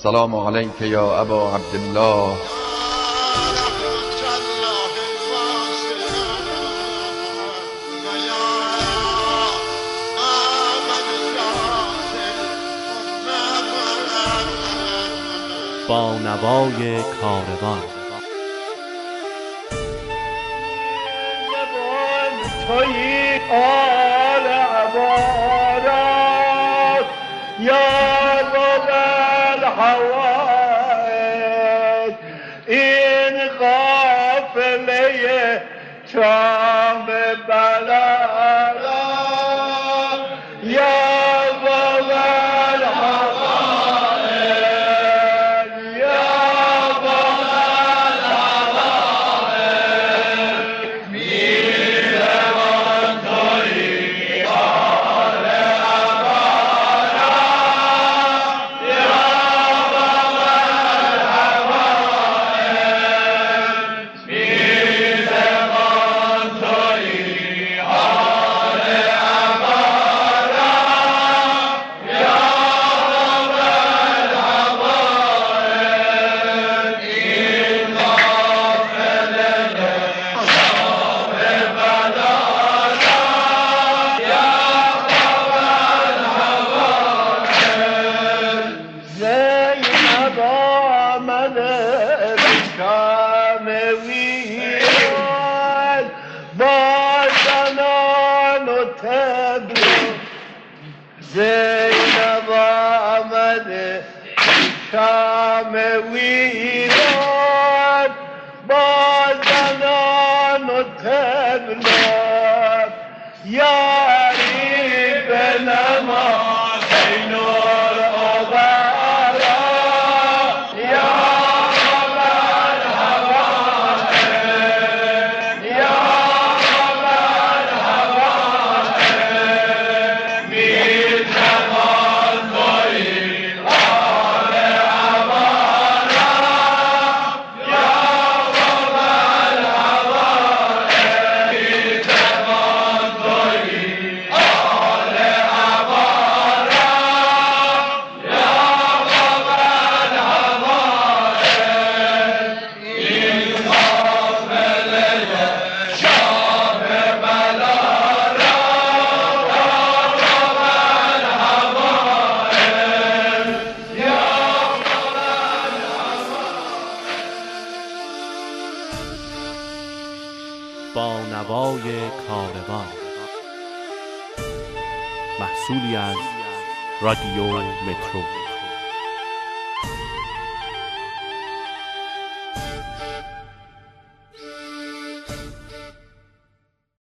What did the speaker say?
السلام عليك يا أبا عبد الله. با نوای کاروان توی آل عبارات یا رب الحوائج این قافله شام Zeynep Ahmet'i Şam'e viran Bacanan با نوای کاروان. محصولی از رادیو مترو.